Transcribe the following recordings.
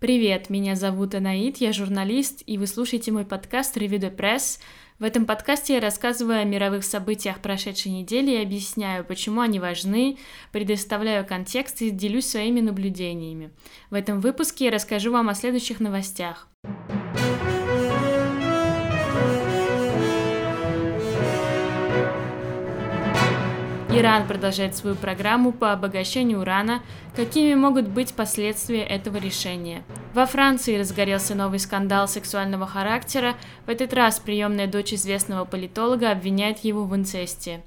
Привет, меня зовут Анаит, я журналист, и вы слушаете мой подкаст «Ревью де пресс». В этом подкасте я рассказываю о мировых событиях прошедшей недели и объясняю, почему они важны, предоставляю контекст и делюсь своими наблюдениями. В этом выпуске я расскажу вам о следующих новостях. Иран продолжает свою программу по обогащению урана. Какими могут быть последствия этого решения? Во Франции разгорелся новый скандал сексуального характера. В этот раз приемная дочь известного политолога обвиняет его в инцесте.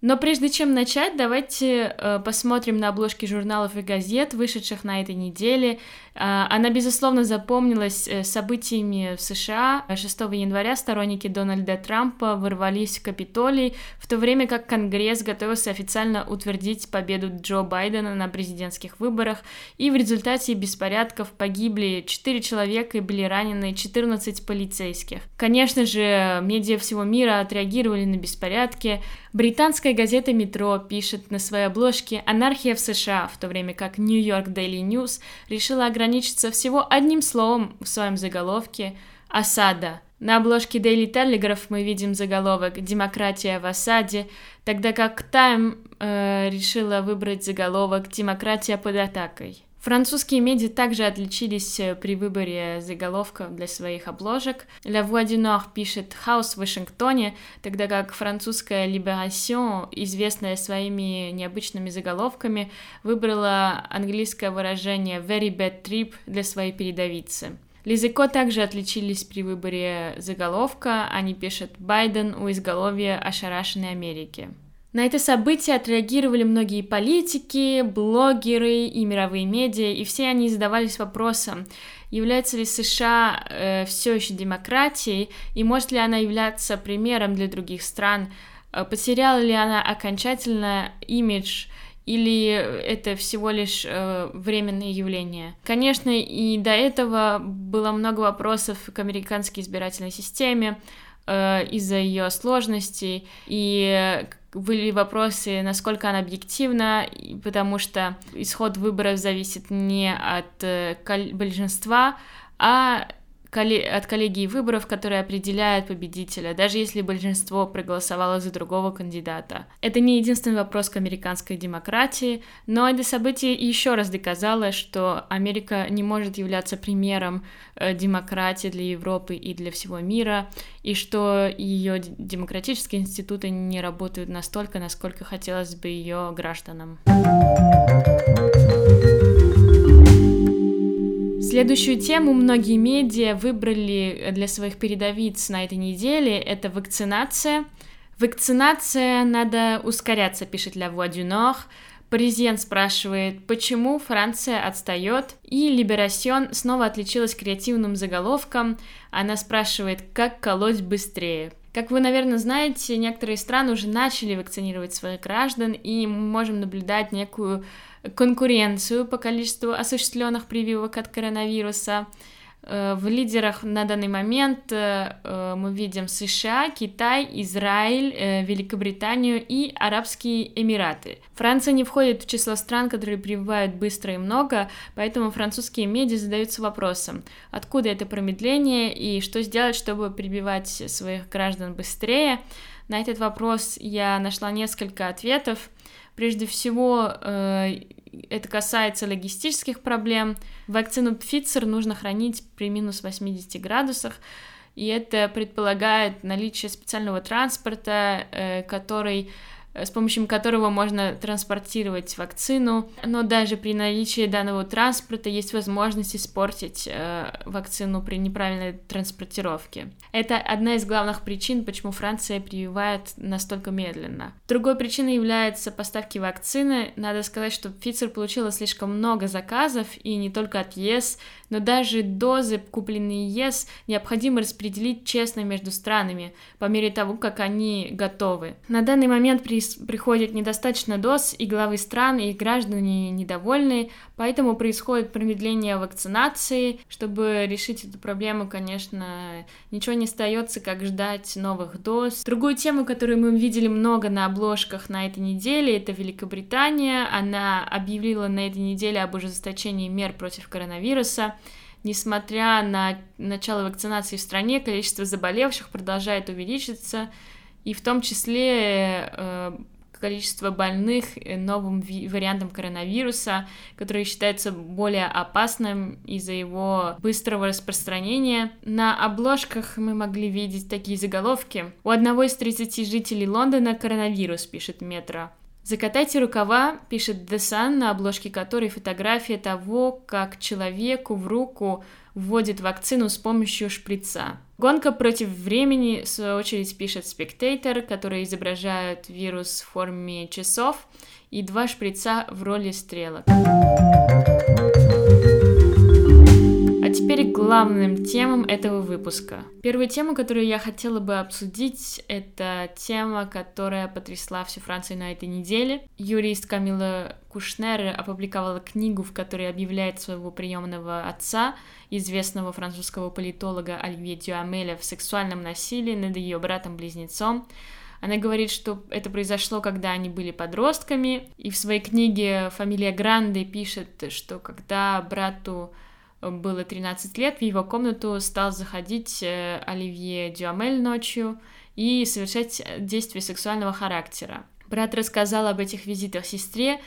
Но прежде чем начать, давайте э, посмотрим на обложки журналов и газет, вышедших на этой неделе. Э, она, безусловно, запомнилась э, событиями в США. 6 января сторонники Дональда Трампа ворвались в Капитолий, в то время как Конгресс готовился официально утвердить победу Джо Байдена на президентских выборах, и в результате беспорядков погибли 4 человека и были ранены 14 полицейских. Конечно же, медиа всего мира отреагировали на беспорядки. Британская газета «Метро» пишет на своей обложке «Анархия в США», в то время как «Нью-Йорк Daily News» решила ограничиться всего одним словом в своем заголовке «Осада». На обложке Daily Telegraph мы видим заголовок «Демократия в осаде», тогда как Time э, решила выбрать заголовок «Демократия под атакой». Французские медиа также отличились э, при выборе заголовков для своих обложек. La Voix du Nord пишет «Хаос в Вашингтоне», тогда как французская Libération, известная своими необычными заголовками, выбрала английское выражение «Very bad trip» для своей передовицы. Лизико также отличились при выборе заголовка. Они пишут «Байден у изголовья ошарашенной Америки». На это событие отреагировали многие политики, блогеры и мировые медиа, и все они задавались вопросом, является ли США э, все еще демократией, и может ли она являться примером для других стран, э, потеряла ли она окончательно имидж или это всего лишь э, временное явление. Конечно, и до этого было много вопросов к американской избирательной системе э, из-за ее сложностей. И были вопросы, насколько она объективна, потому что исход выборов зависит не от э, большинства, а от коллегии выборов, которые определяют победителя, даже если большинство проголосовало за другого кандидата. Это не единственный вопрос к американской демократии, но это событие еще раз доказало, что Америка не может являться примером э, демократии для Европы и для всего мира, и что ее демократические институты не работают настолько, насколько хотелось бы ее гражданам. Следующую тему многие медиа выбрали для своих передовиц на этой неделе. Это вакцинация. Вакцинация надо ускоряться, пишет Ля du Президент спрашивает, почему Франция отстает, и Либерасьон снова отличилась креативным заголовком. Она спрашивает, как колоть быстрее. Как вы, наверное, знаете, некоторые страны уже начали вакцинировать своих граждан, и мы можем наблюдать некую конкуренцию по количеству осуществленных прививок от коронавируса. Э, в лидерах на данный момент э, э, мы видим США, Китай, Израиль, Великобританию и Арабские Эмираты. Франция не входит в число стран, которые прививают быстро и много, поэтому французские медиа задаются вопросом, откуда это промедление и что сделать, чтобы прививать своих граждан быстрее. На этот вопрос я нашла несколько ответов. Прежде всего, это касается логистических проблем. Вакцину Pfizer нужно хранить при минус 80 градусах, и это предполагает наличие специального транспорта, э, который с помощью которого можно транспортировать вакцину, но даже при наличии данного транспорта есть возможность испортить э, вакцину при неправильной транспортировке. Это одна из главных причин, почему Франция прививает настолько медленно. Другой причиной является поставки вакцины. Надо сказать, что Pfizer получила слишком много заказов, и не только от ЕС, но даже дозы, купленные ЕС, необходимо распределить честно между странами, по мере того, как они готовы. На данный момент при приходит недостаточно доз, и главы стран, и граждане недовольны, поэтому происходит промедление вакцинации. Чтобы решить эту проблему, конечно, ничего не остается, как ждать новых доз. Другую тему, которую мы видели много на обложках на этой неделе, это Великобритания. Она объявила на этой неделе об ужесточении мер против коронавируса. Несмотря на начало вакцинации в стране, количество заболевших продолжает увеличиться, и в том числе э, количество больных новым вариантом коронавируса, который считается более опасным из-за его быстрого распространения. На обложках мы могли видеть такие заголовки. У одного из 30 жителей Лондона коронавирус, пишет Метро. Закатайте рукава, пишет The Sun, на обложке которой фотография того, как человеку в руку вводит вакцину с помощью шприца. Гонка против времени, в свою очередь, пишет Spectator, который изображает вирус в форме часов и два шприца в роли стрелок теперь к главным темам этого выпуска. Первая тема, которую я хотела бы обсудить, это тема, которая потрясла всю Францию на этой неделе. Юрист Камила Кушнер опубликовала книгу, в которой объявляет своего приемного отца, известного французского политолога Оливье Дюамеля, в сексуальном насилии над ее братом-близнецом. Она говорит, что это произошло, когда они были подростками, и в своей книге «Фамилия Гранде» пишет, что когда брату было 13 лет, в его комнату стал заходить э, Оливье Дюамель ночью и совершать действия сексуального характера. Брат рассказал об этих визитах сестре,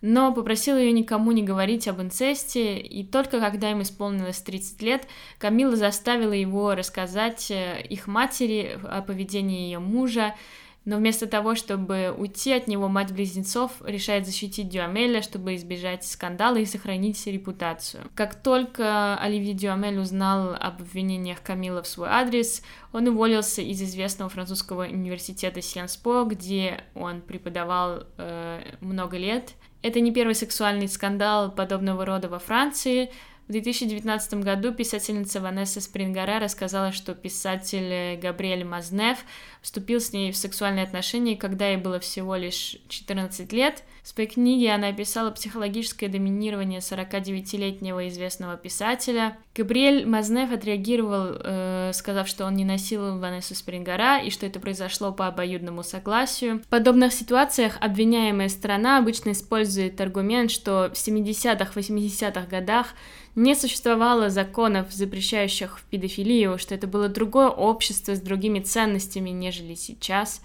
но попросил ее никому не говорить об инцесте, и только когда им исполнилось 30 лет, Камила заставила его рассказать э, их матери о поведении ее мужа, но вместо того, чтобы уйти от него, мать близнецов решает защитить Дюамеля, чтобы избежать скандала и сохранить репутацию. Как только Оливье Дюамель узнал об обвинениях Камила в свой адрес, он уволился из известного французского университета Сиенспо, где он преподавал э, много лет. Это не первый сексуальный скандал подобного рода во Франции. В 2019 году писательница Ванесса Спрингара рассказала, что писатель Габриэль Мазнев вступил с ней в сексуальные отношения, когда ей было всего лишь 14 лет. В своей книге она описала психологическое доминирование 49-летнего известного писателя. Габриэль Мазнев отреагировал, э, сказав, что он не насиловал Ванессу Спрингара и что это произошло по обоюдному согласию. В подобных ситуациях обвиняемая сторона обычно использует аргумент, что в 70-х, 80-х годах не существовало законов, запрещающих педофилию, что это было другое общество с другими ценностями, нежели сейчас.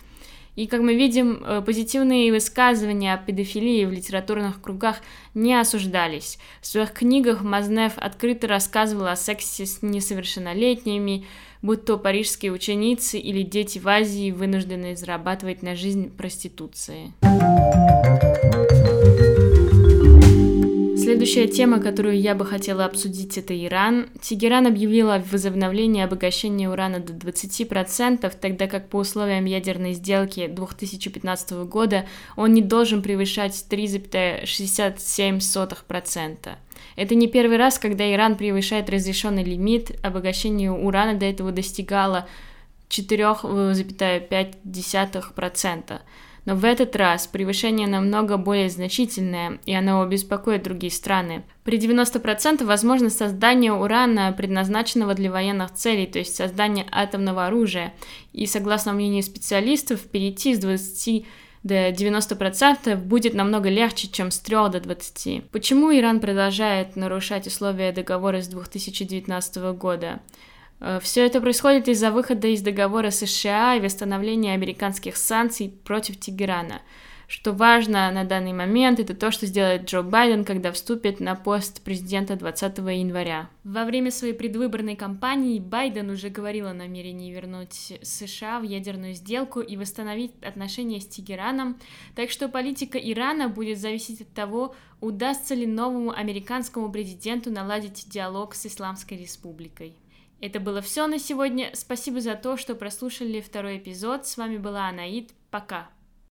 И, как мы видим, э, позитивные высказывания о педофилии в литературных кругах не осуждались. В своих книгах Мазнев открыто рассказывал о сексе с несовершеннолетними, будь то парижские ученицы или дети в Азии, вынужденные зарабатывать на жизнь проституцией. Следующая тема, которую я бы хотела обсудить, это Иран. Тегеран объявил о возобновлении обогащения урана до 20%, тогда как по условиям ядерной сделки 2015 года он не должен превышать 3,67%. Это не первый раз, когда Иран превышает разрешенный лимит. Обогащение урана до этого достигало 4,5%. Но в этот раз превышение намного более значительное, и оно беспокоит другие страны. При 90% возможно создание урана, предназначенного для военных целей, то есть создание атомного оружия. И согласно мнению специалистов, перейти с 20 до 90% будет намного легче, чем с 3 до 20. Почему Иран продолжает нарушать условия договора с 2019 года? Э, Все это происходит из-за выхода из договора США и восстановления американских санкций против Тегерана. Что важно на данный момент, это то, что сделает Джо Байден, когда вступит на пост президента 20 января. Во время своей предвыборной кампании Байден уже говорил о намерении вернуть США в ядерную сделку и восстановить отношения с Тегераном, так что политика Ирана будет зависеть от того, удастся ли новому американскому президенту наладить диалог с Исламской республикой. Это было все на сегодня. Спасибо за то, что прослушали второй эпизод. С вами была Анаид. Пока.